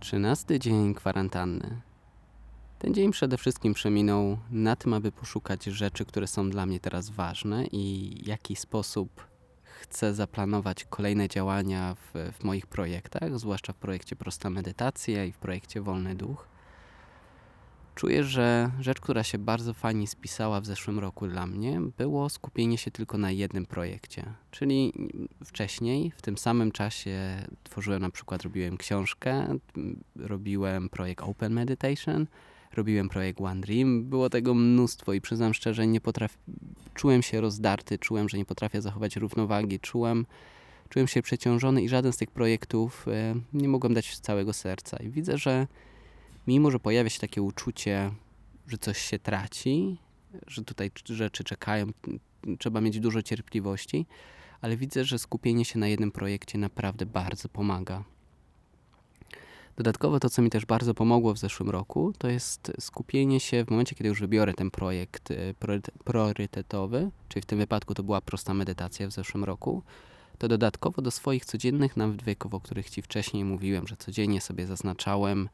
Trzynasty dzień kwarantanny. Ten dzień przede wszystkim przeminął na tym, aby poszukać rzeczy, które są dla mnie teraz ważne i w jaki sposób chcę zaplanować kolejne działania w, w moich projektach, zwłaszcza w projekcie Prosta Medytacja i w projekcie Wolny Duch. Czuję, że rzecz, która się bardzo fajnie spisała w zeszłym roku dla mnie, było skupienie się tylko na jednym projekcie. Czyli wcześniej, w tym samym czasie tworzyłem na przykład, robiłem książkę, robiłem projekt Open Meditation, robiłem projekt One Dream. Było tego mnóstwo i przyznam szczerze, nie potrafi... czułem się rozdarty, czułem, że nie potrafię zachować równowagi, czułem, czułem się przeciążony i żaden z tych projektów e, nie mogłem dać całego serca. I widzę, że mimo, że pojawia się takie uczucie, że coś się traci, że tutaj rzeczy czekają, trzeba mieć dużo cierpliwości, ale widzę, że skupienie się na jednym projekcie naprawdę bardzo pomaga. Dodatkowo to, co mi też bardzo pomogło w zeszłym roku, to jest skupienie się w momencie, kiedy już wybiorę ten projekt y, priorytetowy, czyli w tym wypadku to była prosta medytacja w zeszłym roku, to dodatkowo do swoich codziennych nawyków, o których Ci wcześniej mówiłem, że codziennie sobie zaznaczałem,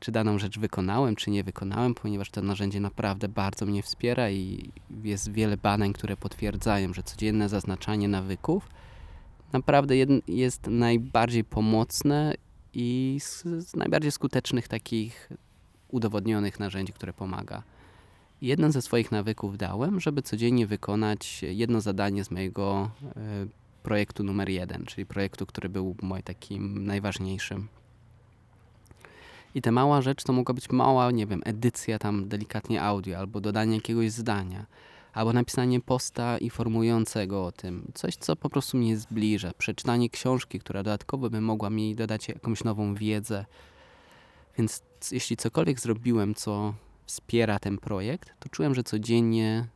czy daną rzecz wykonałem, czy nie wykonałem, ponieważ to narzędzie naprawdę bardzo mnie wspiera i jest wiele badań, które potwierdzają, że codzienne zaznaczanie nawyków naprawdę jest najbardziej pomocne i z, najbardziej skutecznych takich udowodnionych narzędzi, które pomaga. Jeden ze swoich nawyków dałem, żeby codziennie wykonać jedno zadanie z mojego y, projektu numer jeden, czyli projektu, który był moim takim najważniejszym. I ta mała rzecz to mogła być mała, nie wiem, edycja tam delikatnie audio, albo dodanie jakiegoś zdania, albo napisanie posta informującego o tym. Coś, co po prostu mnie zbliża. Przeczytanie książki, która dodatkowo by mogła mi dodać jakąś nową wiedzę. Więc jeśli cokolwiek zrobiłem, co wspiera ten projekt, to czułem, że codziennie,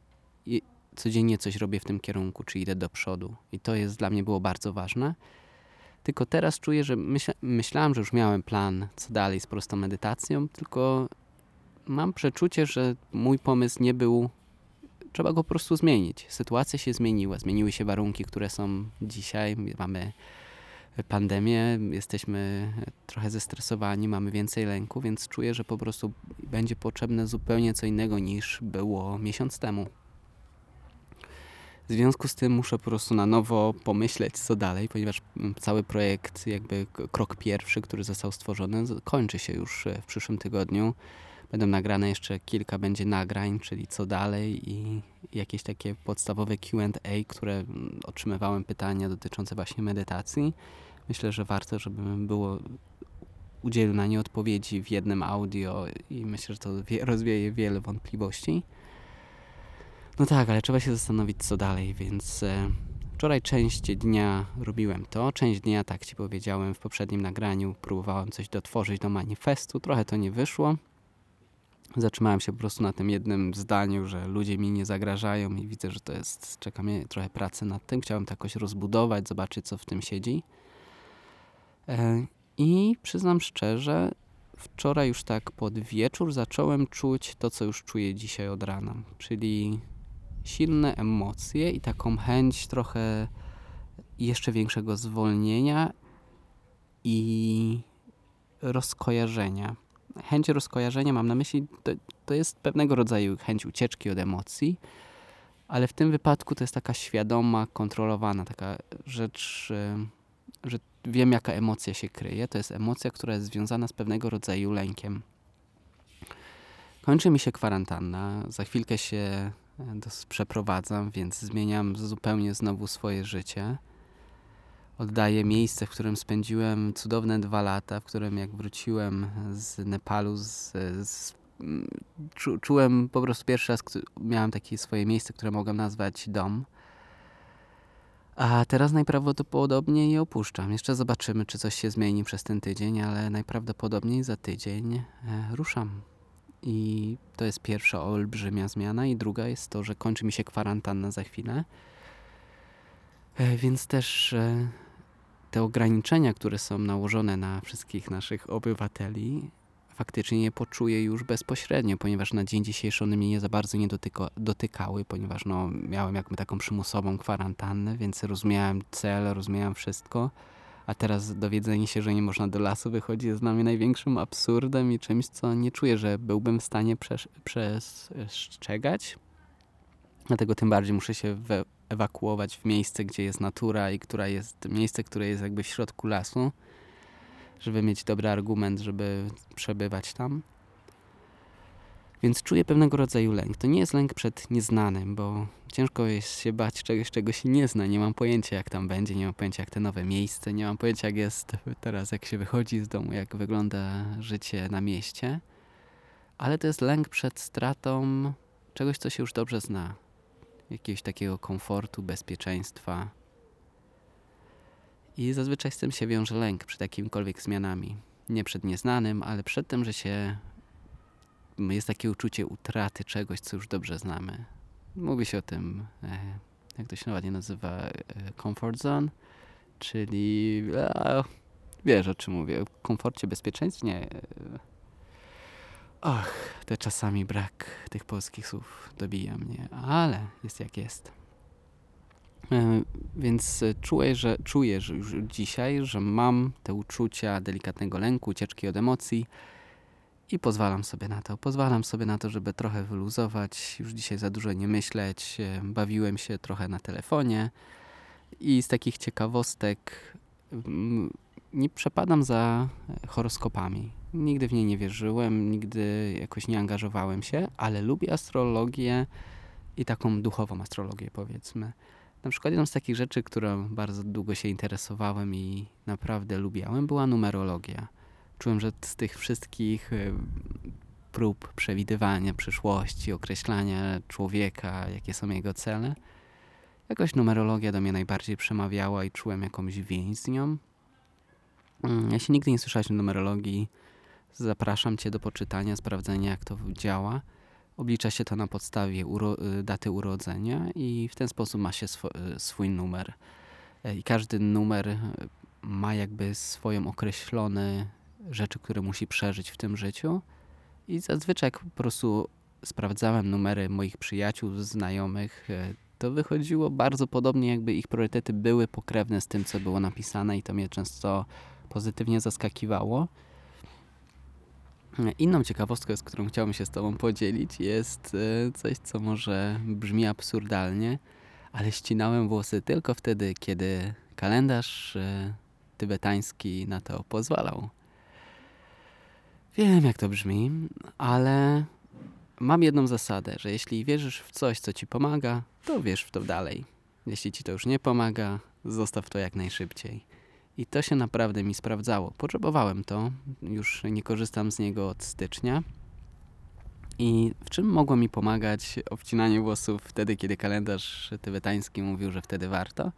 codziennie coś robię w tym kierunku, czy idę do przodu. I to jest dla mnie było bardzo ważne. Tylko teraz czuję, że myśla, myślałem, że już miałem plan, co dalej z prostą medytacją, tylko mam przeczucie, że mój pomysł nie był. Trzeba go po prostu zmienić. Sytuacja się zmieniła, zmieniły się warunki, które są dzisiaj. Mamy pandemię, jesteśmy trochę zestresowani, mamy więcej lęku, więc czuję, że po prostu będzie potrzebne zupełnie co innego niż było miesiąc temu. W związku z tym muszę po prostu na nowo pomyśleć, co dalej, ponieważ mm, cały projekt, jakby krok pierwszy, który został stworzony, kończy się już e, w przyszłym tygodniu. Będą nagrane jeszcze kilka będzie nagrań, czyli co dalej i jakieś takie podstawowe QA, które mm, otrzymywałem pytania dotyczące właśnie medytacji. Myślę, że warto, żeby było udzielił na nie odpowiedzi w jednym audio i myślę, że to rozwieje wiele wątpliwości. No tak, ale trzeba się zastanowić, co dalej, więc e, wczoraj część dnia robiłem to. Część dnia, tak ci powiedziałem w poprzednim nagraniu, próbowałem coś dotworzyć do manifestu. Trochę to nie wyszło. Zatrzymałem się po prostu na tym jednym zdaniu, że ludzie mi nie zagrażają i widzę, że to jest, czeka mnie trochę pracy nad tym. Chciałem to jakoś rozbudować, zobaczyć, co w tym siedzi. E, I przyznam szczerze, wczoraj już tak pod wieczór zacząłem czuć to, co już czuję dzisiaj od rana, czyli silne emocje i taką chęć trochę jeszcze większego zwolnienia i rozkojarzenia. Chęć rozkojarzenia mam na myśli, to, to jest pewnego rodzaju chęć ucieczki od emocji, ale w tym wypadku to jest taka świadoma, kontrolowana taka rzecz, że wiem jaka emocja się kryje. To jest emocja, która jest związana z pewnego rodzaju lękiem. Kończy mi się kwarantanna, za chwilkę się przeprowadzam, więc zmieniam zupełnie znowu swoje życie. Oddaję miejsce, w którym spędziłem cudowne dwa lata, w którym jak wróciłem z Nepalu, z, z, czu, czułem po prostu pierwszy raz, miałem takie swoje miejsce, które mogłem nazwać dom. A teraz najprawdopodobniej je opuszczam. Jeszcze zobaczymy, czy coś się zmieni przez ten tydzień, ale najprawdopodobniej za tydzień e, ruszam. I to jest pierwsza olbrzymia zmiana. I druga jest to, że kończy mi się kwarantanna za chwilę. E, więc też e, te ograniczenia, które są nałożone na wszystkich naszych obywateli, faktycznie je poczuję już bezpośrednio, ponieważ na dzień dzisiejszy one mnie nie za bardzo nie dotyko, dotykały, ponieważ no, miałem jakby taką przymusową kwarantannę, więc rozumiałem cel, rozumiałem wszystko. A teraz dowiedzenie się, że nie można do lasu wychodzić jest dla mnie największym absurdem i czymś, co nie czuję, że byłbym w stanie przestrzegać. Dlatego tym bardziej muszę się ewakuować w miejsce, gdzie jest natura i która jest miejsce, które jest jakby w środku lasu żeby mieć dobry argument, żeby przebywać tam. Więc czuję pewnego rodzaju lęk. To nie jest lęk przed nieznanym, bo ciężko jest się bać czegoś, czego się nie zna. Nie mam pojęcia, jak tam będzie, nie mam pojęcia, jak te nowe miejsce, nie mam pojęcia, jak jest teraz, jak się wychodzi z domu, jak wygląda życie na mieście. Ale to jest lęk przed stratą czegoś, co się już dobrze zna. Jakiegoś takiego komfortu, bezpieczeństwa, i zazwyczaj z tym się wiąże lęk przed jakimikolwiek zmianami. Nie przed nieznanym, ale przed tym, że się jest takie uczucie utraty czegoś, co już dobrze znamy. Mówi się o tym, e, jak to się ładnie nazywa, e, comfort zone, czyli a, wiesz o czym mówię, o komforcie, bezpieczeństwie. Nie. Och, to czasami brak tych polskich słów dobija mnie, ale jest jak jest. E, więc czuję, że, czuję że już dzisiaj, że mam te uczucia delikatnego lęku, ucieczki od emocji i pozwalam sobie na to. Pozwalam sobie na to, żeby trochę wyluzować, już dzisiaj za dużo nie myśleć. E, bawiłem się trochę na telefonie i z takich ciekawostek mm, nie przepadam za horoskopami. Nigdy w nie nie wierzyłem, nigdy jakoś nie angażowałem się, ale lubię astrologię i taką duchową astrologię, powiedzmy. Na przykład jedną z takich rzeczy, którą bardzo długo się interesowałem i naprawdę lubiałem, była numerologia. Czułem, że z tych wszystkich y, prób przewidywania przyszłości, określania człowieka, jakie są jego cele, jakoś numerologia do mnie najbardziej przemawiała i czułem jakąś więź z nią. Mm, jeśli nigdy nie słyszałeś o numerologii, zapraszam Cię do poczytania, sprawdzenia, jak to działa Oblicza się to na podstawie uro y, daty urodzenia i w ten sposób ma się sw y, swój numer. I każdy numer ma jakby swoją określone rzeczy, które musi przeżyć w tym życiu. I zazwyczaj po prostu sprawdzałem numery moich przyjaciół, znajomych, e, to wychodziło bardzo podobnie, jakby ich priorytety były pokrewne z tym, co było napisane i to mnie często pozytywnie zaskakiwało. Inną ciekawostką, z którą chciałbym się z Tobą podzielić, jest e, coś, co może brzmi absurdalnie, ale ścinałem włosy tylko wtedy, kiedy kalendarz e, tybetański na to pozwalał. Wiem, jak to brzmi, ale mam jedną zasadę, że jeśli wierzysz w coś, co ci pomaga, to wierz w to dalej. Jeśli ci to już nie pomaga, zostaw to jak najszybciej. I to się naprawdę mi sprawdzało. Potrzebowałem to, już nie korzystam z niego od stycznia. I w czym mogło mi pomagać obcinanie włosów wtedy, kiedy kalendarz tybetański mówił, że wtedy warto?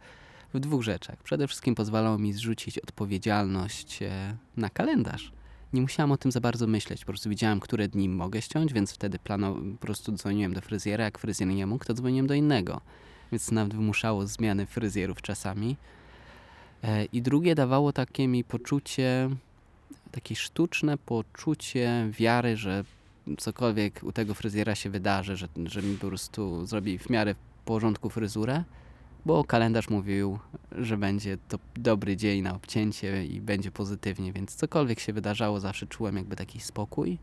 W dwóch rzeczach. Przede wszystkim pozwalało mi zrzucić odpowiedzialność e, na kalendarz. Nie musiałam o tym za bardzo myśleć. Po prostu widziałam, które dni mogę ściąć, więc wtedy plano, po prostu dzwoniłem do fryzjera. Jak fryzjer nie mógł, to dzwoniłem do innego. Więc nawet wymuszało zmiany fryzjerów czasami. E, I drugie dawało takie mi poczucie, takie sztuczne poczucie wiary, że cokolwiek u tego fryzjera się wydarzy, że, że mi po prostu zrobi w miarę w porządku fryzurę, bo kalendarz mówił, że będzie to dobry dzień na obcięcie i będzie pozytywnie, więc cokolwiek się wydarzało, zawsze czułem jakby taki spokój.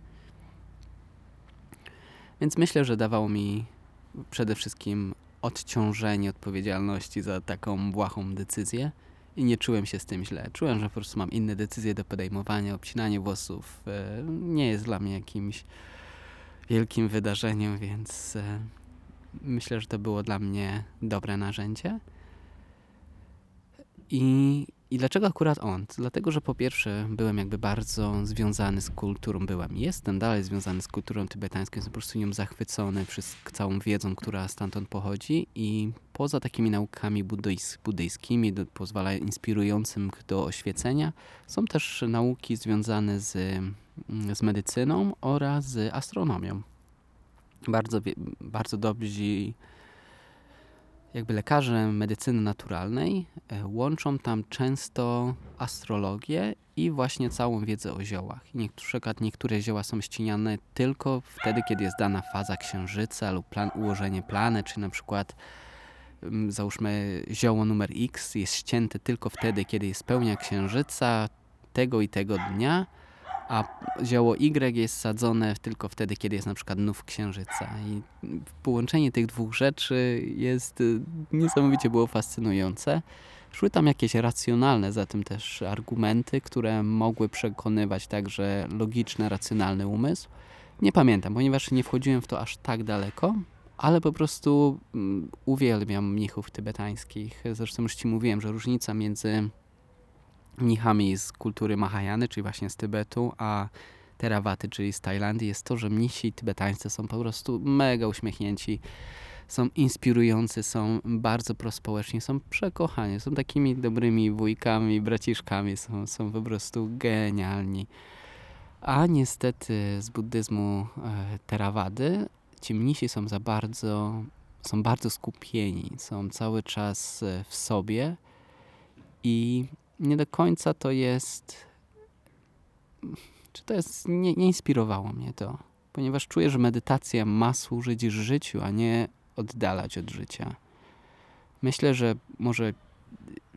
Więc myślę, że dawało mi przede wszystkim odciążenie odpowiedzialności za taką błahą decyzję i nie czułem się z tym źle. Czułem, że po prostu mam inne decyzje do podejmowania. Obcinanie włosów e, nie jest dla mnie jakimś wielkim wydarzeniem, więc e, myślę, że to było dla mnie dobre narzędzie. I i dlaczego akurat on? Dlatego, że po pierwsze byłem jakby bardzo związany z kulturą, byłem jestem dalej związany z kulturą tybetańską, jestem po prostu nią zachwycony przez całą wiedzą, która stamtąd pochodzi i poza takimi naukami buddyjskimi, pozwala inspirującym do oświecenia, są też nauki związane z, z medycyną oraz z astronomią. Bardzo, bardzo dobrzy jakby lekarze medycyny naturalnej e, łączą tam często astrologię i właśnie całą wiedzę o ziołach. Na przykład niektóre zioła są ścieniane tylko wtedy, kiedy jest dana faza księżyca lub plan, ułożenie plany, czy na przykład mm, załóżmy zioło numer X jest ścięte tylko wtedy, kiedy jest pełnia księżyca tego i tego dnia, a zioło Y jest sadzone tylko wtedy, kiedy jest na przykład nów księżyca. I połączenie tych dwóch rzeczy jest y, niesamowicie było fascynujące. Szły tam jakieś racjonalne za tym też argumenty, które mogły przekonywać także logiczny, racjonalny umysł. Nie pamiętam, ponieważ nie wchodziłem w to aż tak daleko, ale po prostu um, uwielbiam mnichów tybetańskich. Zresztą już Ci mówiłem, że różnica między mnichami z kultury Mahajany, czyli właśnie z Tybetu, a Terawaty, czyli z Tajlandii, jest to, że mnisi tybetańscy są po prostu mega uśmiechnięci, są inspirujący, są bardzo prospołeczni, są przekochani, są takimi dobrymi wujkami, braciszkami, są, są po prostu genialni. A niestety z buddyzmu e, Terawady ci mnisi są za bardzo, są bardzo skupieni, są cały czas e, w sobie i nie do końca to jest. Czy to jest. Nie, nie inspirowało mnie to, ponieważ czuję, że medytacja ma służyć życiu, a nie oddalać od życia. Myślę, że może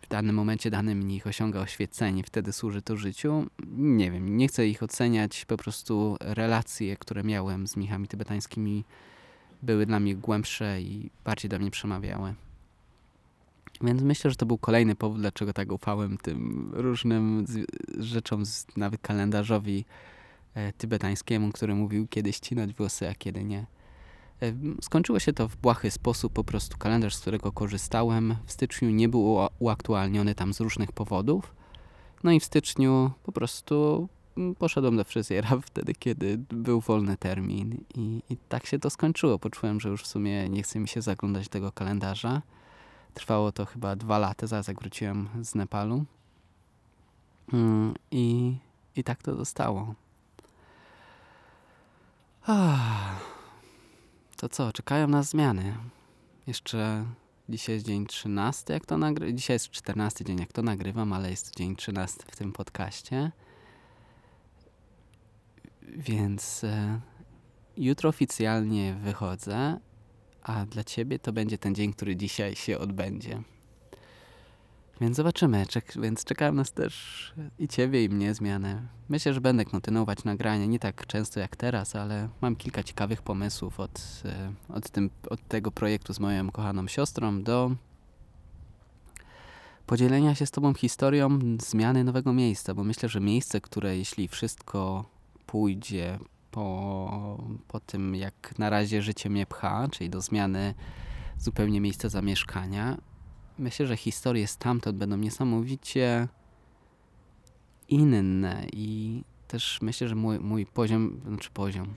w danym momencie dany mnich osiąga oświecenie, wtedy służy to życiu. Nie wiem, nie chcę ich oceniać, po prostu relacje, które miałem z mnichami tybetańskimi były dla mnie głębsze i bardziej do mnie przemawiały. Więc myślę, że to był kolejny powód, dlaczego tak ufałem tym różnym rzeczom, nawet kalendarzowi e, tybetańskiemu, który mówił kiedy ścinać włosy, a kiedy nie. E, skończyło się to w błahy sposób, po prostu kalendarz, z którego korzystałem w styczniu nie był uaktualniony tam z różnych powodów. No i w styczniu po prostu mm, poszedłem do fryzjera wtedy, kiedy był wolny termin i, i tak się to skończyło. Poczułem, że już w sumie nie chce mi się zaglądać tego kalendarza. Trwało to chyba dwa lata, zaraz jak wróciłem z Nepalu. Mm, I, i tak to zostało. To co, czekają nas zmiany. Jeszcze dzisiaj jest dzień 13, jak to nagrywam. Dzisiaj jest 14 dzień, jak to nagrywam, ale jest dzień 13 w tym podcaście. Więc e, jutro oficjalnie wychodzę a dla ciebie to będzie ten dzień, który dzisiaj się odbędzie. Więc zobaczymy. Czek więc czekają nas też i ciebie, i mnie zmiany. Myślę, że będę kontynuować nagranie nie tak często jak teraz, ale mam kilka ciekawych pomysłów od, e, od, tym, od tego projektu z moją kochaną siostrą do podzielenia się z Tobą historią zmiany nowego miejsca, bo myślę, że miejsce, które jeśli wszystko pójdzie po, po tym, jak na razie życie mnie pcha, czyli do zmiany zupełnie miejsca zamieszkania, myślę, że historie stamtąd będą niesamowicie inne i też myślę, że mój, mój poziom, znaczy poziom,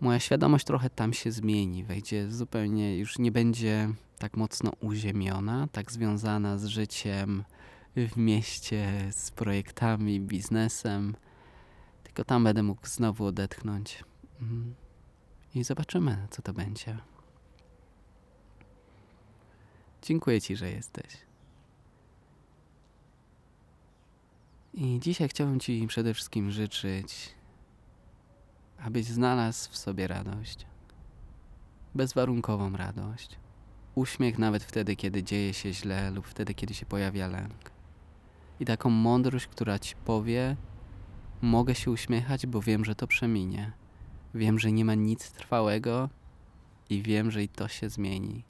moja świadomość trochę tam się zmieni, wejdzie zupełnie, już nie będzie tak mocno uziemiona, tak związana z życiem w mieście, z projektami, biznesem, tylko tam będę mógł znowu odetchnąć. Mhm. I zobaczymy, co to będzie. Dziękuję Ci, że jesteś. I dzisiaj chciałbym Ci przede wszystkim życzyć, abyś znalazł w sobie radość. Bezwarunkową radość. Uśmiech nawet wtedy, kiedy dzieje się źle lub wtedy, kiedy się pojawia lęk. I taką mądrość, która Ci powie, Mogę się uśmiechać, bo wiem, że to przeminie. Wiem, że nie ma nic trwałego i wiem, że i to się zmieni.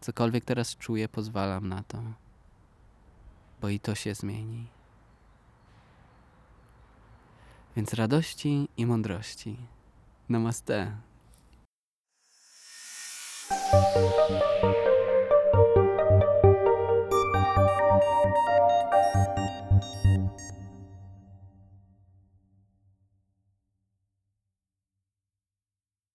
Cokolwiek teraz czuję, pozwalam na to, bo i to się zmieni. Więc radości i mądrości. Namaste.